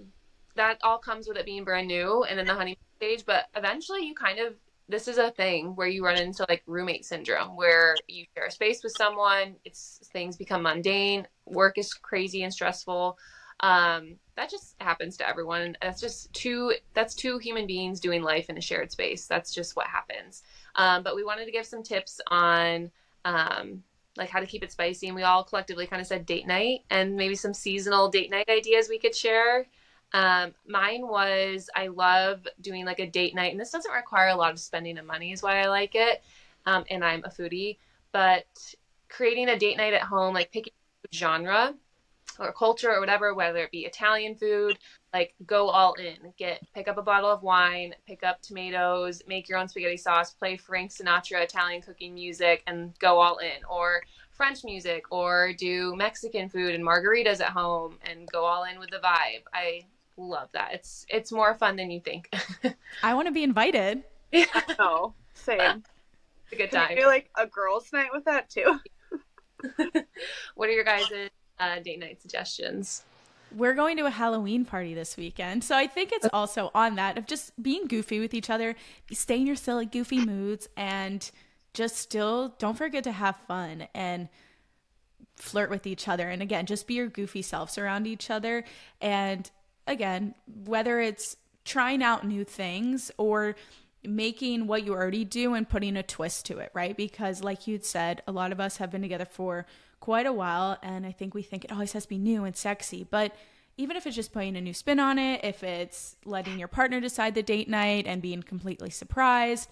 that all comes with it being brand new and in the honeymoon stage, but eventually you kind of this is a thing where you run into like roommate syndrome where you share a space with someone, it's things become mundane, work is crazy and stressful. Um that just happens to everyone. That's just two that's two human beings doing life in a shared space. That's just what happens. Um but we wanted to give some tips on um like how to keep it spicy and we all collectively kind of said date night and maybe some seasonal date night ideas we could share um, mine was i love doing like a date night and this doesn't require a lot of spending of money is why i like it um, and i'm a foodie but creating a date night at home like picking genre or culture or whatever whether it be italian food like go all in. Get pick up a bottle of wine pick up tomatoes make your own spaghetti sauce play frank sinatra italian cooking music and go all in. Or french music or do mexican food and margaritas at home and go all in with the vibe. I love that it's it's more fun than you think <laughs> I want to be invited. No, same. it's a good time you do like a girls' night with that too? <laughs> what are your guys' uh, date night suggestions We're going to a Halloween party this weekend. So I think it's also on that of just being goofy with each other, stay in your silly, goofy moods, and just still don't forget to have fun and flirt with each other. And again, just be your goofy selves around each other. And again, whether it's trying out new things or making what you already do and putting a twist to it, right? Because, like you'd said, a lot of us have been together for quite a while, and I think we think it always has to be new and sexy. But even if it's just putting a new spin on it, if it's letting your partner decide the date night and being completely surprised,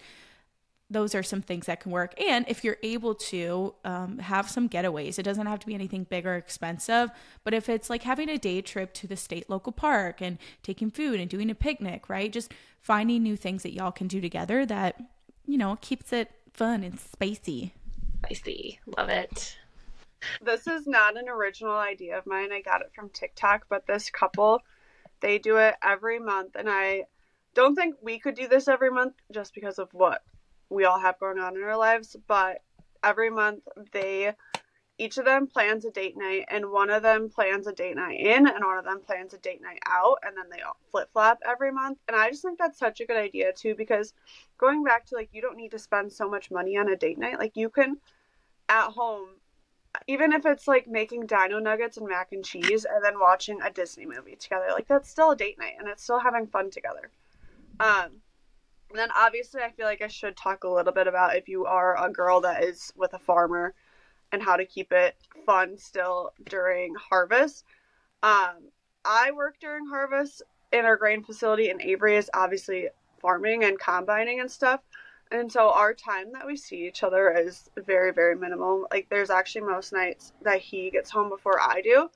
those are some things that can work. And if you're able to um, have some getaways, it doesn't have to be anything big or expensive. But if it's like having a day trip to the state local park and taking food and doing a picnic, right? Just finding new things that y'all can do together that, you know, keeps it fun and spicy. spicy love it This is not an original idea of mine. I got it from TikTok, but this couple, they do it every month, and I don't think we could do this every month just because of what we all have going on in our lives. But every month they each of them plans a date night, and one of them plans a date night in, and one of them plans a date night out, and then they all flip flop every month. And I just think that's such a good idea too, because going back to like, you don't need to spend so much money on a date night. Like, you can at home, even if it's like making dino nuggets and mac and cheese, and then watching a Disney movie together, like, that's still a date night, and it's still having fun together. Um, and then obviously, I feel like I should talk a little bit about if you are a girl that is with a farmer and how to keep it fun still during harvest. Um, I work during harvest in our grain facility, and Avery is obviously farming and combining and stuff. And so our time that we see each other is very, very minimal. Like there's actually most nights that he gets home before I do.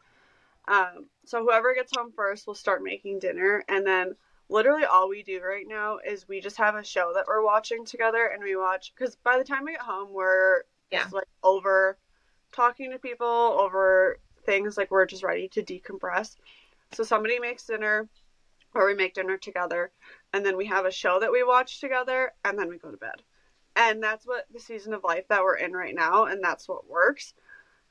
Um, so whoever gets home first will start making dinner, and then literally all we do right now is we just have a show that we're watching together, and we watch because by the time we get home, we're Yeah. just like over talking to people over things like we're just ready to decompress. So somebody makes dinner, or we make dinner together, and then we have a show that we watch together, and then we go to bed. And that's what the season of life that we're in right now, and that's what works.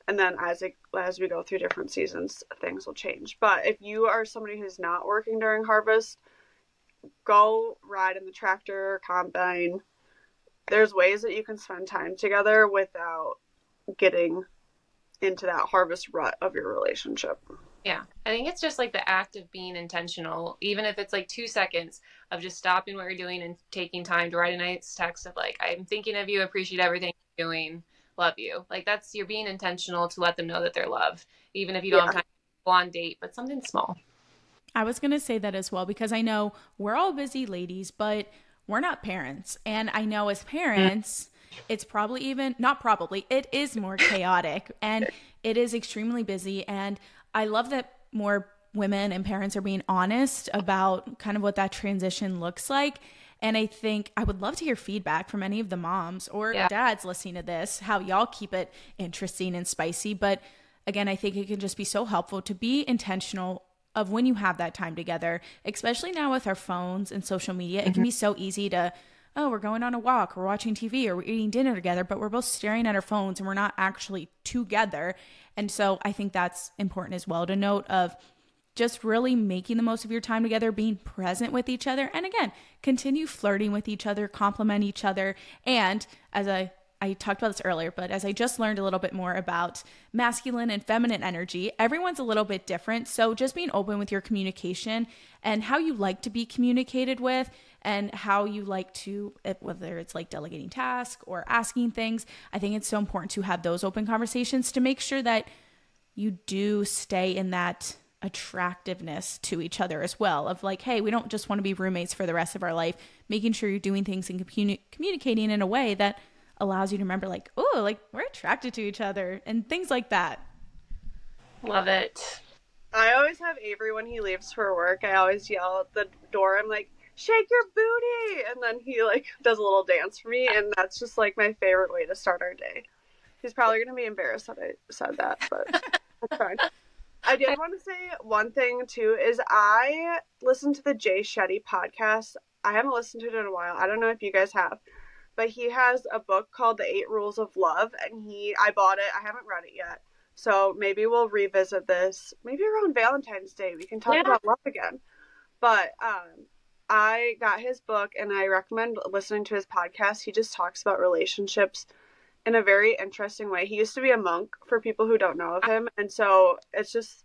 And then as it as we go through different seasons, things will change. But if you are somebody who's not working during harvest, go ride in the tractor, combine. There's ways that you can spend time together without getting into that harvest rut of your relationship. Yeah. I think it's just like the act of being intentional, even if it's like two seconds of just stopping what you're doing and taking time to write a nice text of like, I'm thinking of you, appreciate everything you're doing, love you. Like that's you're being intentional to let them know that they're loved, even if you don't Yeah. have time to go on date, but something small. I was going to say that as well because I know we're all busy ladies, but we're not parents. And I know as parents, it's probably even, not probably, it is more chaotic and it is extremely busy. And I love that more women and parents are being honest about kind of what that transition looks like. And I think I would love to hear feedback from any of the moms or Yeah. dads listening to this, how y'all keep it interesting and spicy. But again, I think it can just be so helpful to be intentional of when you have that time together, especially now with our phones and social media. It can mm-hmm. be so easy to, oh, we're going on a walk, we're watching TV, or we're eating dinner together, but we're both staring at our phones and we're not actually together. And so I think that's important as well to note of just really making the most of your time together, being present with each other, and again, continue flirting with each other, compliment each other, and as I I talked about this earlier, but as I just learned a little bit more about masculine and feminine energy, everyone's a little bit different. So just being open with your communication and how you like to be communicated with and how you like to, whether it's like delegating tasks or asking things, I think it's so important to have those open conversations to make sure that you do stay in that attractiveness to each other as well of like hey we don't just want to be roommates for the rest of our life making sure you're doing things and communi- communicating in a way that allows you to remember like oh like we're attracted to each other and things like that Love it. I always have Avery when he leaves for work. I always yell at the door. I'm like, "Shake your booty!" And then he like does a little dance for me, and that's just like my favorite way to start our day. He's probably gonna be embarrassed that I said that, but <laughs> that's fine. I did want to say one thing too is I listened to the Jay Shetty podcast. I haven't listened to it in a while. I don't know if you guys have, but he has a book called The Eight Rules of Love, and he I bought it. I haven't read it yet. So maybe we'll revisit this. Maybe around Valentine's Day we can talk Yeah. about love again. But um, I got his book and I recommend listening to his podcast. He just talks about relationships in a very interesting way. He used to be a monk for people who don't know of him, and so it's just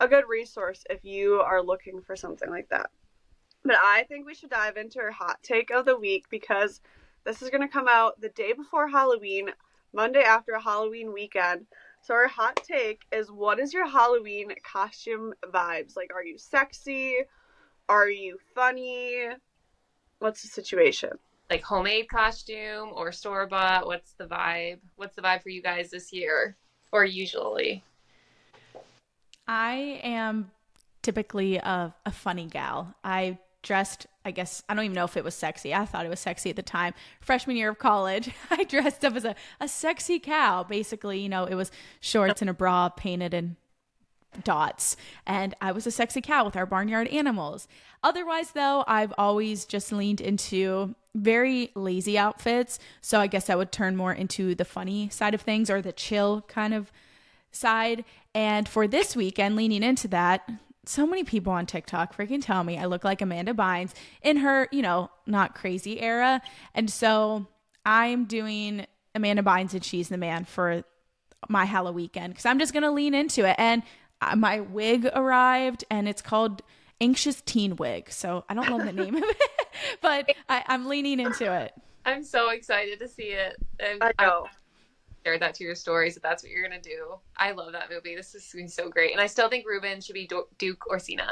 a good resource if you are looking for something like that. But I think we should dive into our hot take of the week because this is going to come out the day before Halloween, Monday after a Halloween weekend. So our hot take is what is your Halloween costume vibes? Like are you sexy? Are you funny? What's the situation? Like homemade costume or store bought? What's the vibe? What's the vibe for you guys this year? Or usually? I am typically a, a funny gal. I dressed, I guess, I don't even know if it was sexy. I thought it was sexy at the time. Freshman year of college, <laughs> I dressed up as a, a sexy cow. Basically, you know, it was shorts and a bra painted in dots. And I was a sexy cow with our barnyard animals. Otherwise, though, I've always just leaned into very lazy outfits. So I guess I would turn more into the funny side of things or the chill kind of side. And for this weekend, leaning into that, so many people on TikTok freaking tell me I look like Amanda Bynes in her, you know, not crazy era. And so I'm doing Amanda Bynes and She's the Man for my Halloween weekend because I'm just going to lean into it. And uh, my wig arrived and it's called Anxious Teen Wig. So I don't love the name of it, <laughs> but I, am leaning into it. I'm so excited to see it. And I know. I shared that to your stories that that's what you're going to do. I love that movie. This is going so great. And I still think Ruben should be Duke Orsino.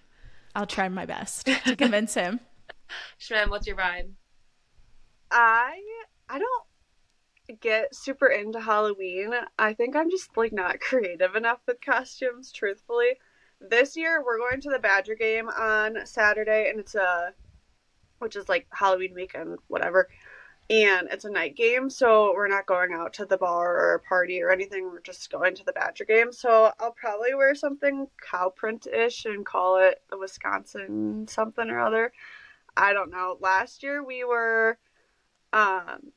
<laughs> I'll try my best <laughs> to convince him. Shem, what's your vibe? I I don't get super into Halloween. I think I'm just like not <laughs> creative enough with costumes, truthfully. This year we're going to the Badger game on Saturday and it's a which is like Halloween weekend, whatever. And it's a night game, so we're not going out to the bar or a party or anything. We're just going to the Badger game. So I'll probably wear something cow print ish and call it the Wisconsin something or other. I don't know. Last year we were um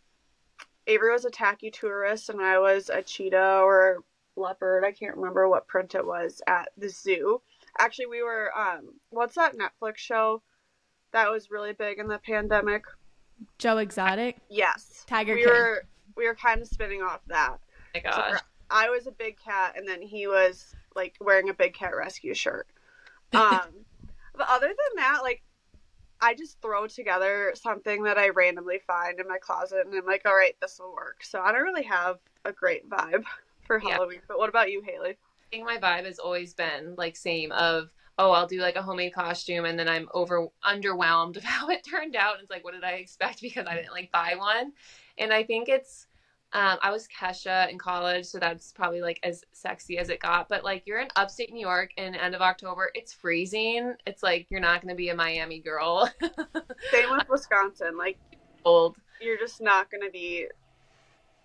Avery was a tacky tourist and I was a cheetah or leopard. I can't remember what print it was at the zoo. Actually, we were um what's that Netflix show that was really big in the pandemic? Joe Exotic? Yes. Tiger we King. were we were kind of spinning off that. Oh my gosh. So I was a big cat and then he was like wearing a big cat rescue shirt. <laughs> Um but other than that, like I just throw together something that I randomly find in my closet and I'm like, all right, this will work. So I don't really have a great vibe <laughs> for Halloween. Yeah. But what about you, Haley? I think my vibe has always been like same of oh I'll do like a homemade costume and then I'm over underwhelmed <laughs> of how it turned out. It's like what did I expect <laughs> because I didn't like buy one. And I think it's um, I was Kesha in college, so that's probably like as sexy as it got. But like you're in upstate New York in end of October, it's freezing. It's like you're not going to be a Miami girl. <laughs> Same with Wisconsin. Like old, you're just not going to be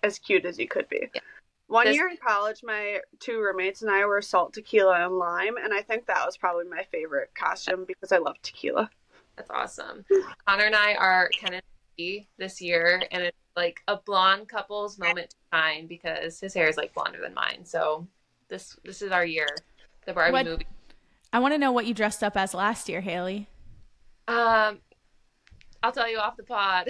as cute as you could be. Yeah. One this- year in college, my two roommates and I were salt, tequila, and lime, and I think that was probably my favorite costume because I love tequila. That's awesome. Connor and I are kind of this year, and it's like a blonde couple's moment to shine because his hair is like blonder than mine. So this this is our year, the Barbie what, movie. I want to know what you dressed up as last year, Haley. Um, I'll tell you off the pod.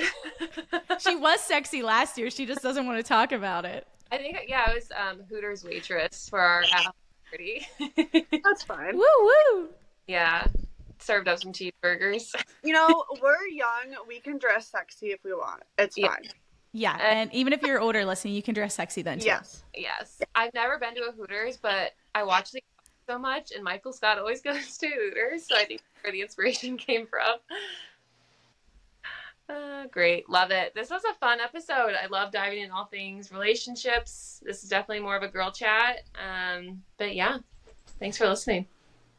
<laughs> she was sexy last year. She just doesn't want to talk about it. I think yeah, I was um, Hooters waitress for our <laughs> party. That's <laughs> fine. Woo woo. Yeah, served up some cheeseburgers. You know, <laughs> we're young. We can dress sexy if we want. It's yeah. fine. Yeah, and even if you're older listening, you can dress sexy then too. Yes. Yes. I've never been to a Hooters, but I watch the so much and Michael Scott always goes to Hooters, so I think where the inspiration came from. Uh, great. Love it. This was a fun episode. I love diving in all things relationships. This is definitely more of a girl chat. Um, but yeah, thanks for listening.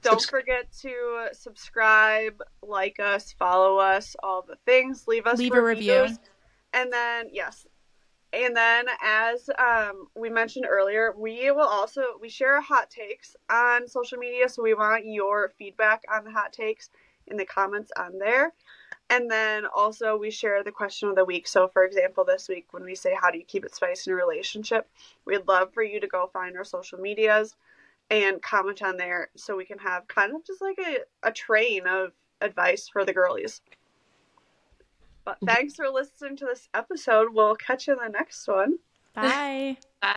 Don't forget to subscribe, like us, follow us, all the things. Leave us leave reviews. a review. And then yes, and then as um, we mentioned earlier, we will also we share hot takes on social media, so we want your feedback on the hot takes in the comments on there. And then also we share the question of the week. So for example, this week when we say how do you keep it spicy in a relationship, we'd love for you to go find our social medias and comment on there so we can have kind of just like a, a train of advice for the girlies. But thanks for listening to this episode. We'll catch you in the next one. Bye.